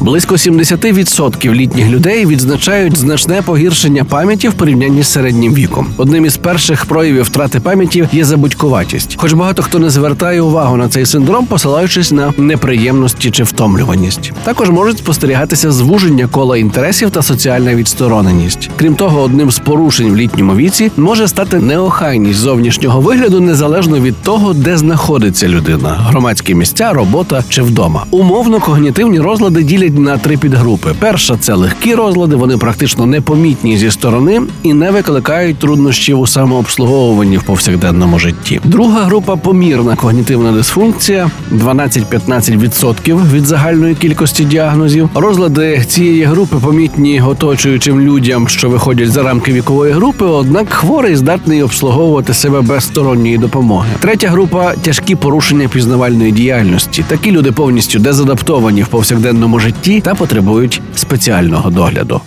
Близько 70% літніх людей відзначають значне погіршення пам'яті в порівнянні з середнім віком. Одним із перших проявів втрати пам'яті є забудькуватість. Хоч багато хто не звертає увагу на цей синдром, посилаючись на неприємності чи втомлюваність. Також можуть спостерігатися звуження кола інтересів та соціальна відстороненість. Крім того, одним з порушень в літньому віці може стати неохайність зовнішнього вигляду незалежно від того, де знаходиться людина: громадські місця, робота чи вдома. Умовно когнітивні розлади ділять на три підгрупи. Перша це легкі розлади, вони практично непомітні зі сторони і не викликають труднощів у самообслуговуванні в повсякденному житті. Друга група помірна когнітивна дисфункція 12-15% від загальної кількості діагнозів. Розлади цієї групи помітні оточуючим людям, що виходять за рамки вікової групи. Однак хворий здатний обслуговувати себе без сторонньої допомоги. Третя група тяжкі порушення пізнавальної діяльності. Такі люди повністю дезадаптовані в повсякденному житті та потребують спеціального догляду.